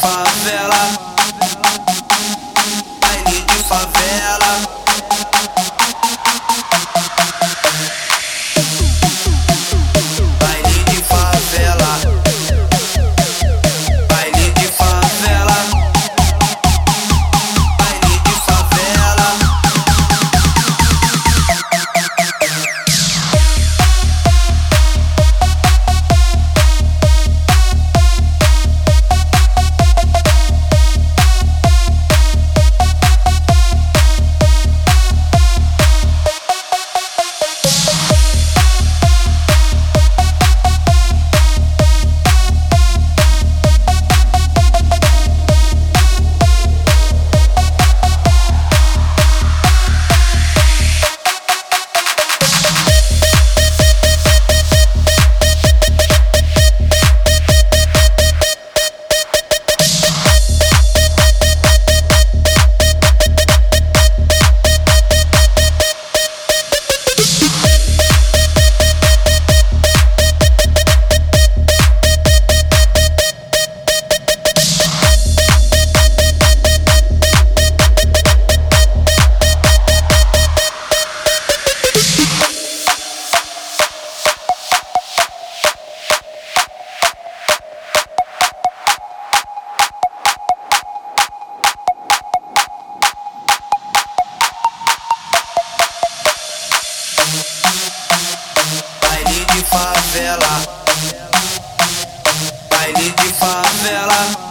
favela. love.